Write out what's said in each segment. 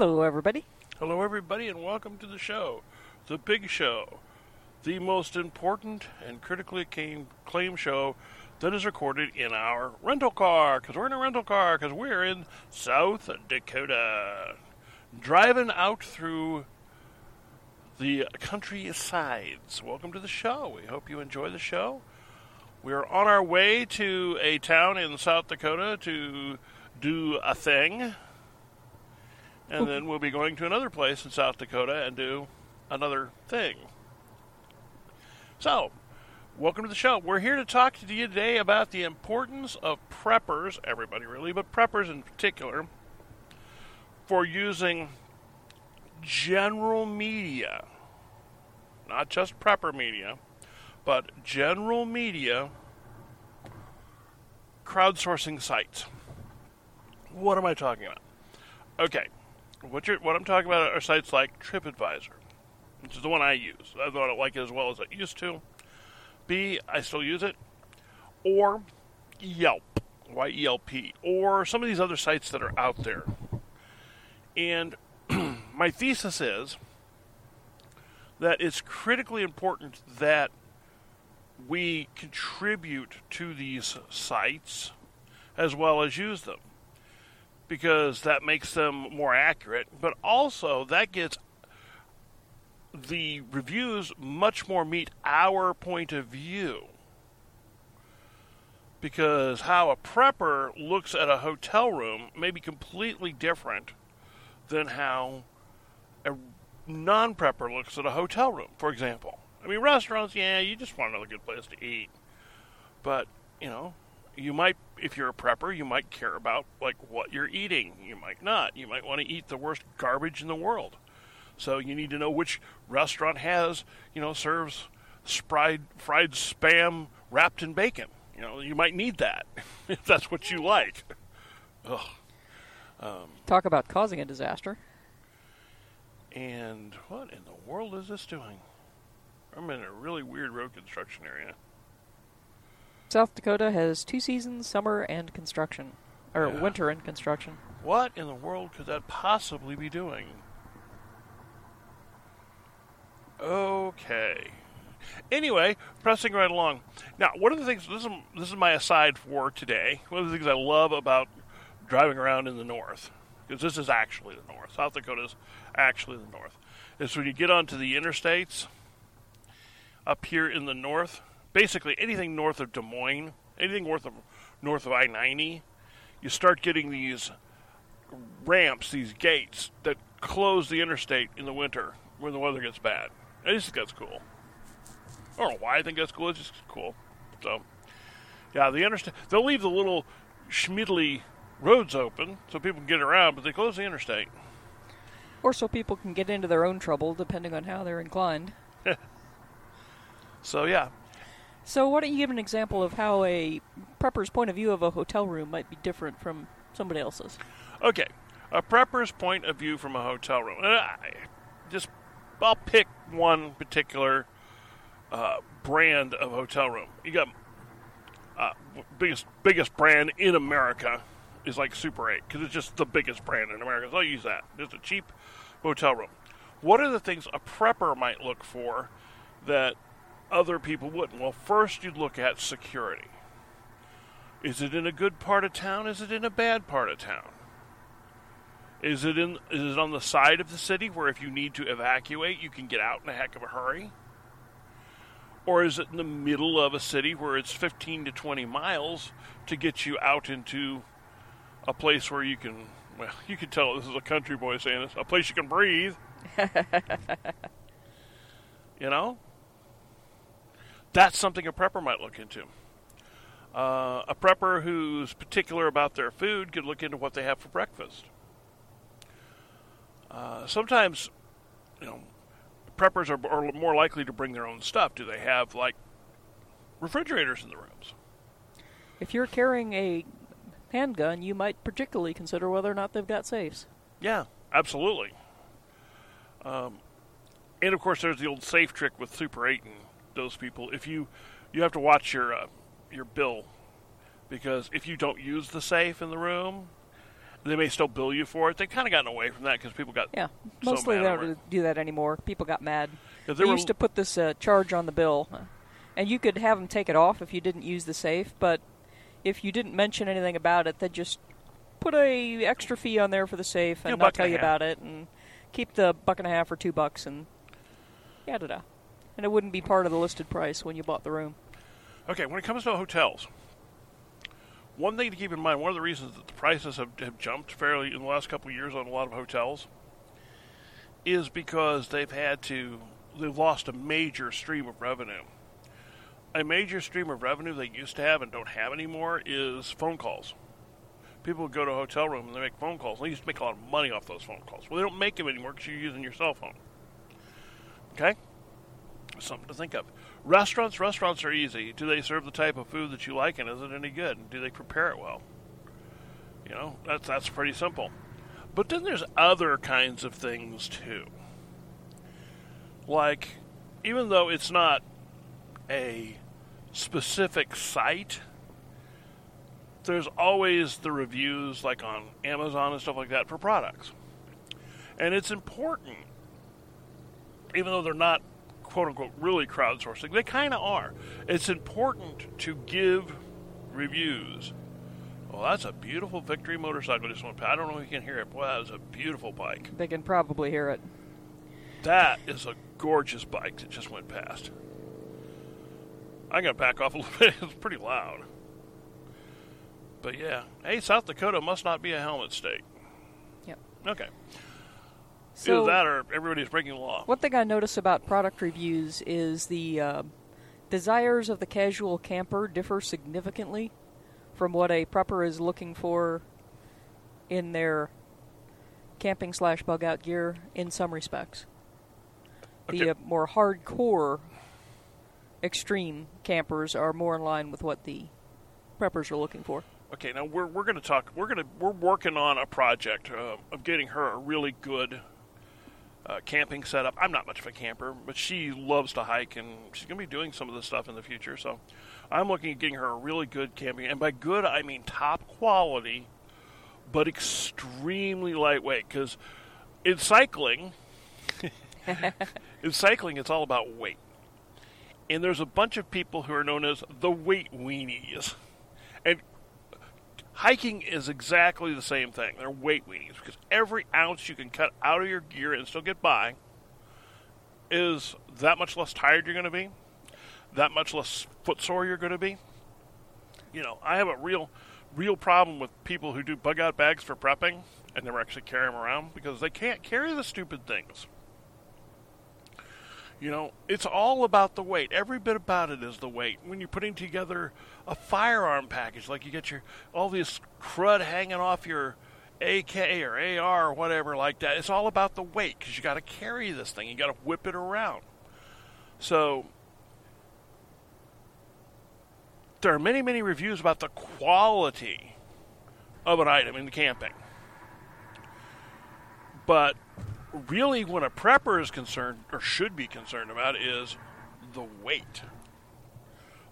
Hello, everybody. Hello, everybody, and welcome to the show, The Big Show, the most important and critically acclaimed show that is recorded in our rental car, because we're in a rental car, because we're in South Dakota. Driving out through the countrysides. Welcome to the show. We hope you enjoy the show. We're on our way to a town in South Dakota to do a thing. And then we'll be going to another place in South Dakota and do another thing. So, welcome to the show. We're here to talk to you today about the importance of preppers, everybody really, but preppers in particular, for using general media, not just prepper media, but general media crowdsourcing sites. What am I talking about? Okay, what, you're, what I'm talking about are sites like TripAdvisor, which is the one I use. I don't like it as well as I used to. B, I still use it. Or Yelp, Y-E-L-P, or some of these other sites that are out there. And my thesis is that it's critically important that we contribute to these sites as well as use them because that makes them more accurate, but also that gets the reviews much more meet our point of view. Because how a prepper looks at a hotel room may be completely different than how a non prepper looks at a hotel room, for example. I mean, restaurants, yeah, you just want another good place to eat. But, you know, you might, if you're a prepper, you might care about, like, what you're eating. You might not. You might want to eat the worst garbage in the world. So you need to know which restaurant has, you know, serves fried, fried spam wrapped in bacon. You know, you might need that if that's what you like. Ugh. Um, Talk about causing a disaster. And what in the world is this doing? I'm in a really weird road construction area. South Dakota has two seasons, summer and construction. Or yeah. winter and construction. What in the world could that possibly be doing? Okay. Anyway, pressing right along. Now, one of the things this is this is my aside for today. One of the things I love about driving around in the north, because this is actually the north. South Dakota is actually the north. Is when you get onto the interstates up here in the north, basically anything north of Des Moines, anything north of north of I ninety, you start getting these ramps, these gates that close the interstate in the winter when the weather gets bad. I just think that's cool. I don't know why I think that's cool. It's just cool. So, yeah, the interstate. They'll leave the little schmiddly roads open so people can get around, but they close the interstate. Or so people can get into their own trouble, depending on how they're inclined. so yeah. So why don't you give an example of how a prepper's point of view of a hotel room might be different from somebody else's? Okay, a prepper's point of view from a hotel room. Uh, just I'll pick one particular uh, brand of hotel room. You got uh, biggest biggest brand in America is like Super 8 because it's just the biggest brand in America. So I'll use that. Just a cheap hotel room. What are the things a prepper might look for that other people wouldn't? Well, first you'd look at security. Is it in a good part of town? Is it in a bad part of town? Is it in is it on the side of the city where if you need to evacuate you can get out in a heck of a hurry? Or is it in the middle of a city where it's 15 to 20 miles to get you out into a place where you can well, you can tell this is a country boy saying this, a place you can breathe. you know? That's something a prepper might look into. Uh, a prepper who's particular about their food could look into what they have for breakfast. Uh, sometimes, you know, preppers are, are more likely to bring their own stuff. Do they have like refrigerators in the rooms? If you're carrying a handgun, you might particularly consider whether or not they've got safes. Yeah, absolutely. Um, and of course, there's the old safe trick with Super 8 and those people. If you you have to watch your uh, your bill because if you don't use the safe in the room, They may still bill you for it. They've kind of gotten away from that because people got Yeah, so mostly they don't do that anymore. People got mad. They used to put this uh, charge on the bill, and you could have them take it off if you didn't use the safe. But if you didn't mention anything about it, they'd just put a extra fee on there for the safe and buck not tell you half. about it, and keep the buck and a half or two bucks, and yeah, da da. And it wouldn't be part of the listed price when you bought the room. Okay, when it comes to hotels, one thing to keep in mind, one of the reasons that the prices have, have jumped fairly in the last couple of years on a lot of hotels is because they've had to, they've lost a major stream of revenue. A major stream of revenue they used to have and don't have anymore is phone calls. People go to a hotel room and they make phone calls. They used to make a lot of money off those phone calls. Well, they don't make them anymore because you're using your cell phone. Okay? Something to think of. Restaurants, restaurants are easy. Do they serve the type of food that you like, and is it any good? And do they prepare it well? You know, that's that's pretty simple. But then there's other kinds of things too. Like, even though it's not a specific site, there's always the reviews, like on Amazon and stuff like that, for products. And it's important, even though they're not quote unquote really crowdsourcing. They kind of are. It's important to give reviews. Well, that's a beautiful Victory motorcycle just went past. I don't know if you can hear it. Boy, that was a beautiful bike. They can probably hear it. That is a gorgeous bike that just went past. I'm to back off a little bit. It's pretty loud. But yeah. Hey, South Dakota must not be a helmet state. Yep. Okay. So Either that or everybody's breaking the law. One thing I notice about product reviews is the uh, desires of the casual camper differ significantly from what a prepper is looking for in their camping slash bug out gear in some respects. Okay. The uh, more hardcore extreme campers are more in line with what the preppers are looking for. Okay, now we're we're going to talk. We're going to we're working on a project uh, of getting her a really good uh, camping setup. I'm not much of a camper, but she loves to hike, and she's going to be doing some of this stuff in the future. So, I'm looking at getting her a really good camping, and by good I mean top quality, but extremely lightweight. Because in cycling, in cycling, it's all about weight, and there's a bunch of people who are known as the weight weenies, and hiking is exactly the same thing. They're weight weenies because every ounce you can cut out of your gear and still get by is that much less tired you're going to be, that much less footsore you're going to be. You know, I have a real, real problem with people who do bug out bags for prepping and never actually carry them around because they can't carry the stupid things. You know, it's all about the weight. Every bit about it is the weight. When you're putting together a firearm package, like you get your all this crud hanging off your AK or AR or whatever like that, it's all about the weight because you got to carry this thing. You got to whip it around. So there are many, many reviews about the quality of an item in camping. But really, when a prepper is concerned, or should be concerned about, is the weight.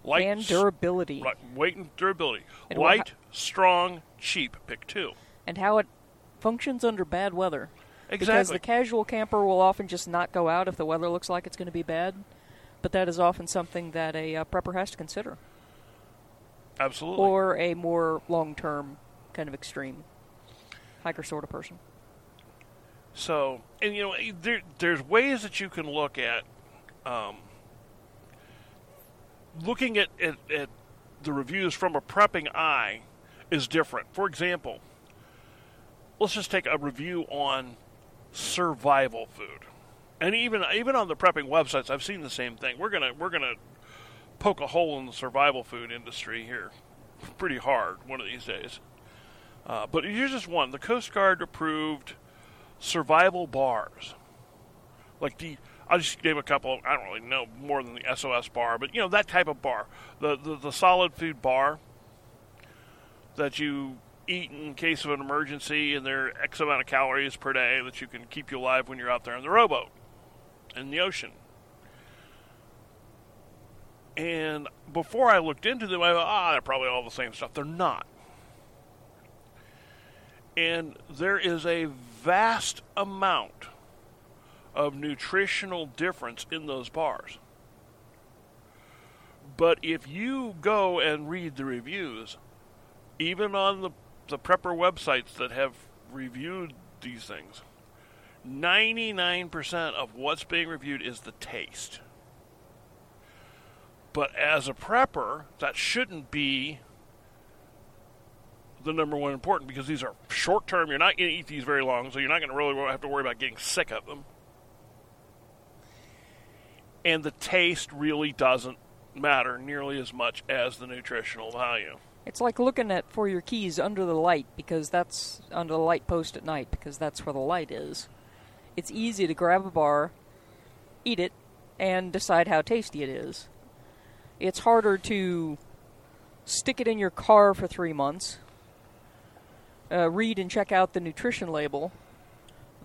Light, and durability. Right, weight and durability. And what Light, strong, cheap. Pick two. And how it functions under bad weather. Exactly. Because the casual camper will often just not go out if the weather looks like it's going to be bad. But that is often something that a uh, prepper has to consider. Absolutely. Or a more long term kind of extreme hiker sort of person. So, and you know, there, there's ways that you can look at, um, looking at, at, at the reviews from a prepping eye is different. For example, let's just take a review on survival food, and even even on the prepping websites, I've seen the same thing. We're gonna we're gonna poke a hole in the survival food industry here, pretty hard one of these days. Uh, but here's just one: the Coast Guard approved survival bars. Like the, I'll just gave a couple. I don't really know more than the SOS bar, but you know that type of bar, the the, the solid food bar that you eat in case of an emergency, and there are X amount of calories per day that you can keep you alive when you're out there in the rowboat in the ocean. And before I looked into them, I thought, ah, they're probably all the same stuff. They're not. And there is a vast amount of nutritional difference in those bars. But if you go and read the reviews, even on the, the prepper websites that have reviewed these things, 99% of what's being reviewed is the taste. But as a prepper, that shouldn't be the number one important because these are short term. You're not going to eat these very long, so you're not going to really have to worry about getting sick of them. And the taste really doesn't matter nearly as much as the nutritional value. It's like looking at for your keys under the light because that's under the light post at night because that's where the light is. It's easy to grab a bar, eat it, and decide how tasty it is. It's harder to stick it in your car for three months, uh, read and check out the nutrition label,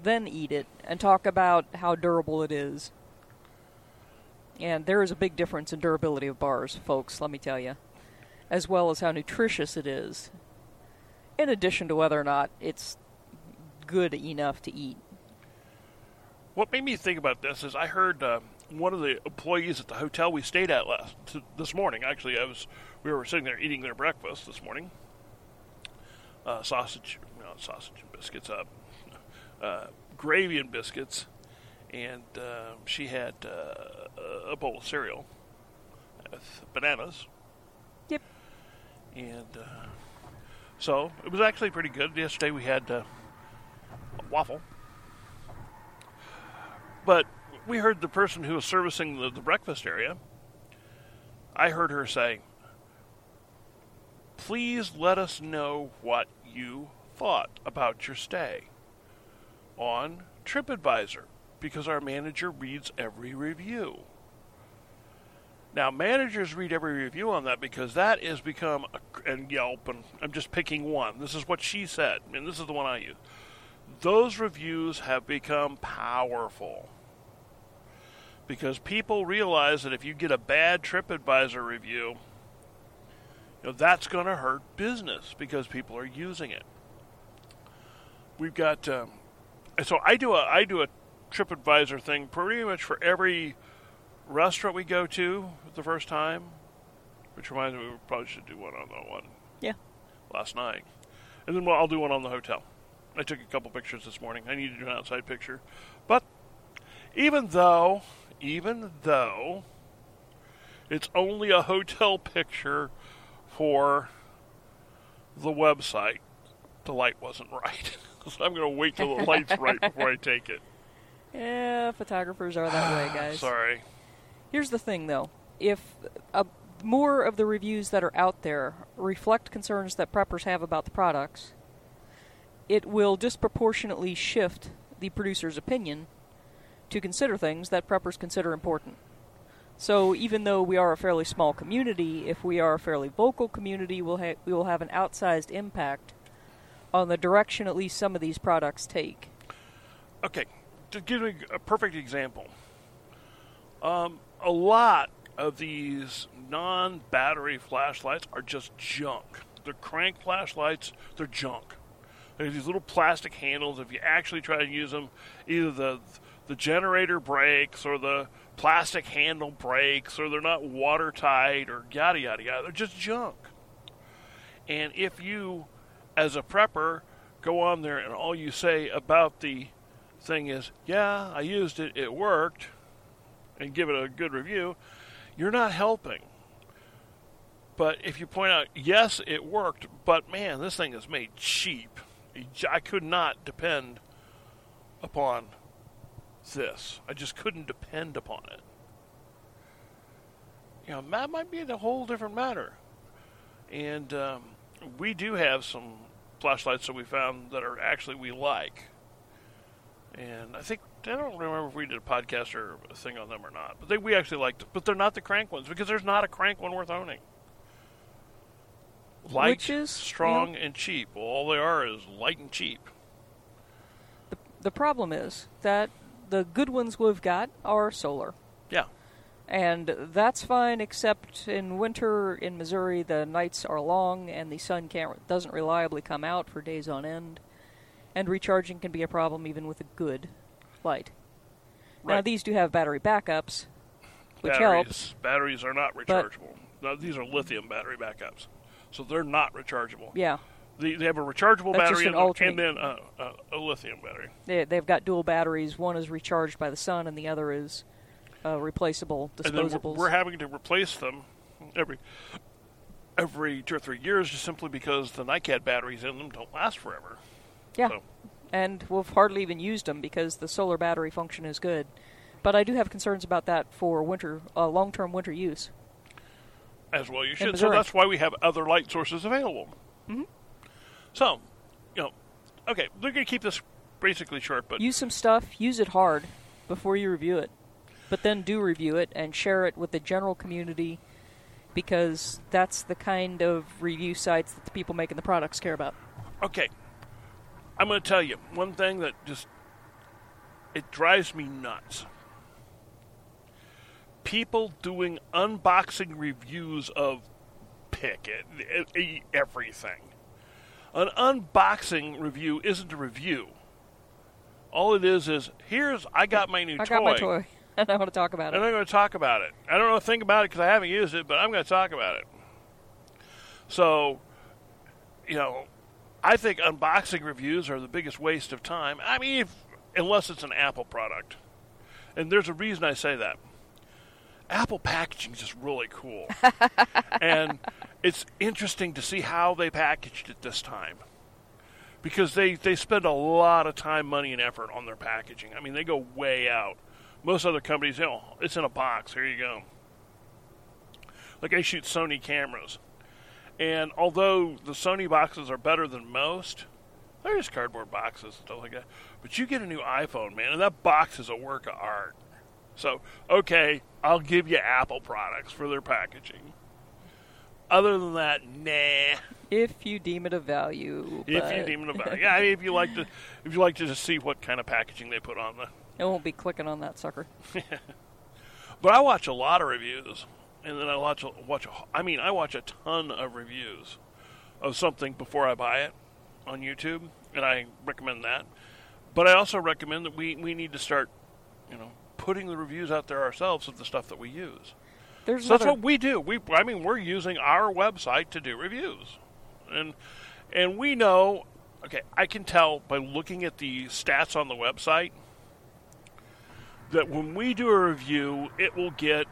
then eat it, and talk about how durable it is. And there is a big difference in durability of bars, folks, let me tell you, as well as how nutritious it is, in addition to whether or not it's good enough to eat. What made me think about this is I heard uh, one of the employees at the hotel we stayed at last this morning. Actually, I was we were sitting there eating their breakfast this morning. Uh, sausage, no, sausage and biscuits, uh, uh, gravy and biscuits, and uh, she had uh, a bowl of cereal with bananas. Yep. And uh, so it was actually pretty good. Yesterday we had uh, a waffle. But we heard the person who was servicing the, the breakfast area, I heard her say, Please let us know what you thought about your stay on TripAdvisor because our manager reads every review. Now, managers read every review on that because that has become, a, and Yelp, and I'm just picking one. This is what she said, and this is the one I use. Those reviews have become powerful because people realize that if you get a bad TripAdvisor review, you know, that's going to hurt business because people are using it. We've got, um, so I do a I do a TripAdvisor thing pretty much for every restaurant we go to the first time, which reminds me we probably should do one on that one. Yeah. Last night, and then I'll do one on the hotel. I took a couple pictures this morning. I need to do an outside picture, but even though, even though it's only a hotel picture for the website, the light wasn't right. so I'm going to wait till the light's right before I take it. Yeah, photographers are that way, guys. Sorry. Here's the thing, though. If uh, more of the reviews that are out there reflect concerns that preppers have about the products, it will disproportionately shift the producer's opinion to consider things that preppers consider important. So even though we are a fairly small community, if we are a fairly vocal community, we'll ha- we will have an outsized impact on the direction at least some of these products take. Okay, to give a perfect example, um, a lot of these non-battery flashlights are just junk. They're crank flashlights. They're junk. There's these little plastic handles. If you actually try to use them, either the the generator breaks or the plastic handle breaks or they're not watertight or yada yada yada. They're just junk. And if you, as a prepper, go on there and all you say about the thing is, yeah, I used it, it worked, and give it a good review, you're not helping. But if you point out, yes, it worked, but man, this thing is made cheap. I could not depend upon this. I just couldn't depend upon it. You know, that might be a whole different matter. And um, we do have some flashlights that we found that are actually we like. And I think I don't remember if we did a podcast or a thing on them or not, but they, we actually liked it. But they're not the crank ones because there's not a crank one worth owning. Light, Which is, strong, you know- and cheap. Well, all they are is light and cheap. The, the problem is that the good ones we've got are solar. Yeah. And that's fine, except in winter in Missouri, the nights are long and the sun can't doesn't reliably come out for days on end. and recharging can be a problem even with a good light. Now these do have battery backups, which batteries, helps. Batteries are not rechargeable. no, these are lithium battery backups, so they're not rechargeable. Yeah, They, they have a rechargeable That's battery an and, and then uh, uh, a lithium battery. they they've got dual batteries. One is recharged by the sun, and the other is uh, replaceable And then disposables. we're, we're having to replace them every every two or three years, just simply because the NiCad batteries in them don't last forever. yeah, So, and we've hardly even used them because the solar battery function is good. But I do have concerns about that for winter, uh, long-term winter use. as well, you should. So that's why we have other light sources available. Mm-hmm. So, you know, okay, we're going to keep this basically short, but use some stuff, use it hard before you review it. But then do review it and share it with the general community because that's the kind of review sites that the people making the products care about. Okay. I'm going to tell you one thing that just it drives me nuts. People doing unboxing reviews of pick it, it- it- everything. An unboxing review isn't a review. All it is is here's I got my new I toy, got my toy and I want to talk about it. and. I'm going to talk about it. I don't know a thing about it because I haven't used it, but I'm going to talk about it. So, you know, I think unboxing reviews are the biggest waste of time. I mean, if, unless it's an Apple product. And there's a reason I say that. Apple packaging is just really cool. and it's interesting to see how they packaged it this time. Because they, they spend a lot of time, money, and effort on their packaging. I mean, they go way out. Most other companies, you know, it's in a box. Here you go. Like I shoot Sony cameras. And although the Sony boxes are better than most, they're just cardboard boxes and stuff like that. But you get a new iPhone, man, and that box is a work of art. So, okay, I'll give you Apple products for their packaging. Other than that, nah. If you deem it of value. If you deem it about, yeah, if you like to, if you like to just see what kind of packaging they put on the. It won't be clicking on that sucker. But I watch a lot of reviews, and then I watch a, watch. A, I mean, I watch a ton of reviews of something before I buy it on YouTube, and I recommend that. But I also recommend that we we need to start, you know, putting the reviews out there ourselves of the stuff that we use. There's So that's what we do. We, I mean, we're using our website to do reviews, and and we know. Okay, I can tell by looking at the stats on the website that when we do a review, it will get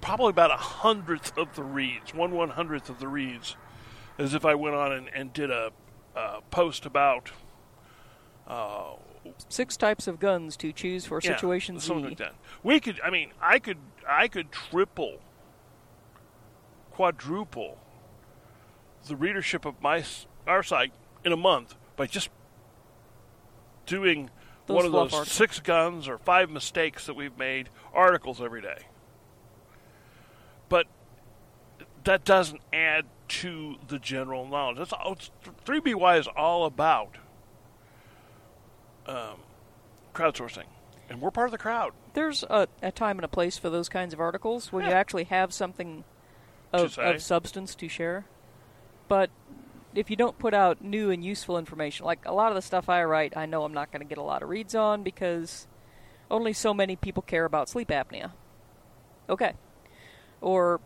probably about a hundredth of the reads, one one hundredth of the reads, as if I went on and, and did a, a post about uh, six types of guns to choose for situations. Yeah, Situation something Z. like that. We could. I mean, I could. I could triple, quadruple the readership of my our site in a month by just doing Those one of those articles. six guns or five mistakes that we've made articles every day. But that doesn't add to the general knowledge. That's all. Three BY is all about um, crowdsourcing, and we're part of the crowd. There's a, a time and a place for those kinds of articles when you actually have something of, of substance to share. But if you don't put out new and useful information, like a lot of the stuff I write, I know I'm not going to get a lot of reads on because only so many people care about sleep apnea. Okay. Or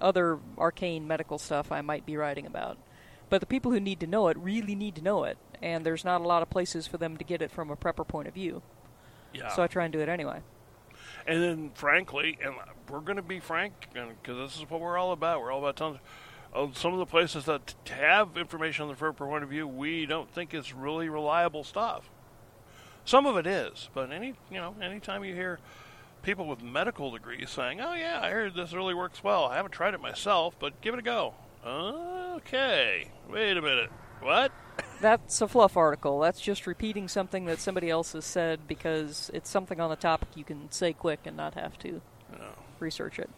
other arcane medical stuff I might be writing about. But the people who need to know it really need to know it, and there's not a lot of places for them to get it from a prepper point of view. Yeah. So I try and do it anyway. and then, frankly, and we're going to be frank, because this is what we're all about. We're all about tons. Of some of the places that have information on the prepper point of view, we don't think it's really reliable stuff. Some of it is, but any you know, anytime you hear people with medical degrees saying, "Oh yeah, I heard this really works well. I haven't tried it myself, but give it a go." Okay, wait a minute. What? That's a fluff article. That's just repeating something that somebody else has said because it's something on the topic you can say quick and not have to research it.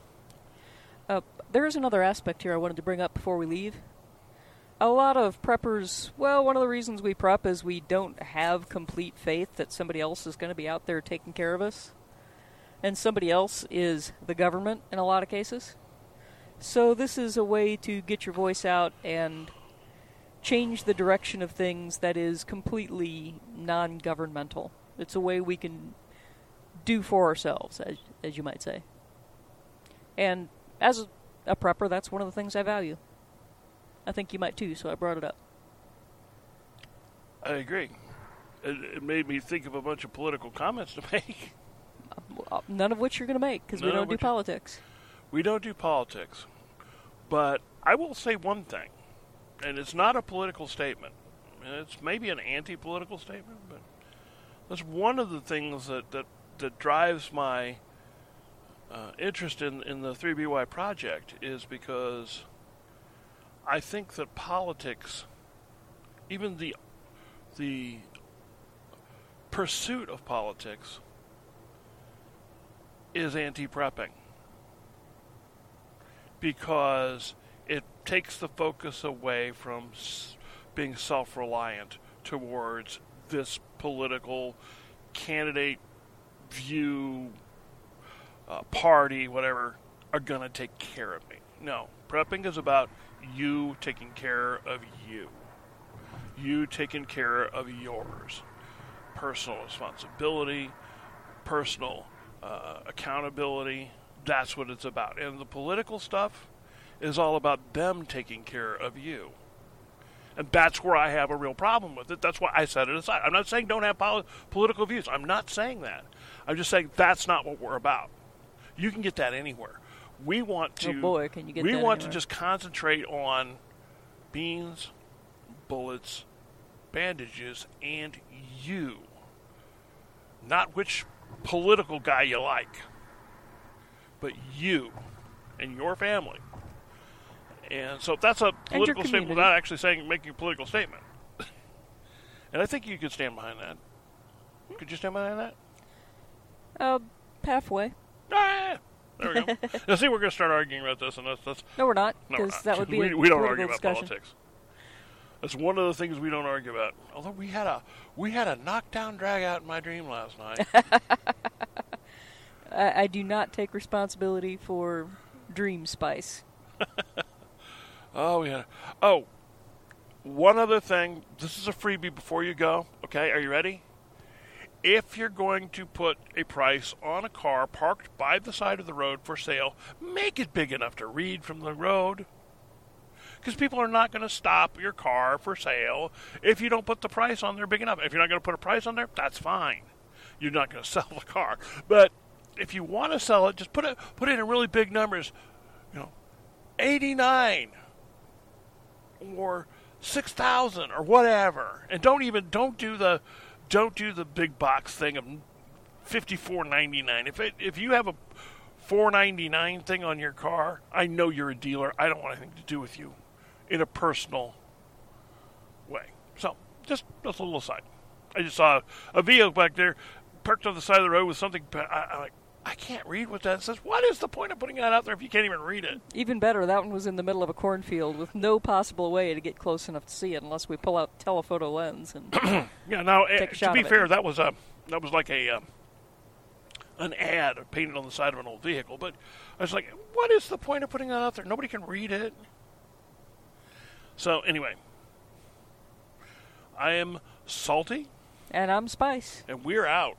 Uh, there is another aspect here I wanted to bring up before we leave. A lot of preppers, well, one of the reasons we prep is we don't have complete faith that somebody else is going to be out there taking care of us. And somebody else is the government in a lot of cases. So this is a way to get your voice out and change the direction of things that is completely non-governmental. It's a way we can do for ourselves, as as you might say. And as a prepper, that's one of the things I value. I think you might too, so I brought it up. I agree. It, it made me think of a bunch of political comments to make. Uh, None of which you're going to make because we don't do politics. We don't do politics. But I will say one thing, and it's not a political statement. It's maybe an anti political statement, but that's one of the things that, that, that drives my uh, interest in, in the 3BY project is because I think that politics, even the, the pursuit of politics, is anti prepping because takes the focus away from being self reliant towards this political candidate, view, uh, party, whatever, are going to take care of me. No. Prepping is about you taking care of you, you taking care of yours. Personal responsibility, personal uh, accountability. That's what it's about. And the political stuff is all about them taking care of you. And that's where I have a real problem with it. That's why I set it aside. I'm not saying don't have poli- political views. I'm not saying that. I'm just saying that's not what we're about. You can get that anywhere. We want oh, to. Oh boy, can you get We want to just concentrate on beans, bullets, bandages, and you. Not which political guy you like, but you and your family. And so that's a political statement without actually saying making a political statement. and I think you could stand behind that. Could you stand behind that? Uh, halfway. Ah, there we go. now, see, we're going to start arguing about this, and that's, that's No, we're not, because that would be we, we don't argue about discussion. politics. That's one of the things we don't argue about. Although we had a we had a knockdown drag out in my dream last night. I, I do not take responsibility for Dream Spice. Oh yeah. Oh, one other thing. This is a freebie before you go. Okay, are you ready? If you're going to put a price on a car parked by the side of the road for sale, make it big enough to read from the road. Because people are not going to stop your car for sale if you don't put the price on there big enough. If you're not going to put a price on there, that's fine. You're not going to sell the car. But if you want to sell it, just put it put it in really big numbers. You know, 89 or 6000 or whatever. And don't even don't do the don't do the big box thing of 54.99. If it if you have a 499 thing on your car, I know you're a dealer. I don't want anything to do with you in a personal way. So, just just a little aside. I just saw a vehicle back there parked on the side of the road with something. I, I like. I can't read what that says. What is the point of putting that out there if you can't even read it? Even better, that one was in the middle of a cornfield with no possible way to get close enough to see it unless we pull out telephoto lens. And Yeah. Now, eh, Take a to be of it. fair, that was a that was like a um, an ad painted on the side of an old vehicle. But I was like, what is the point of putting that out there? Nobody can read it. So anyway, I am salty, and I'm Spice. and we're out.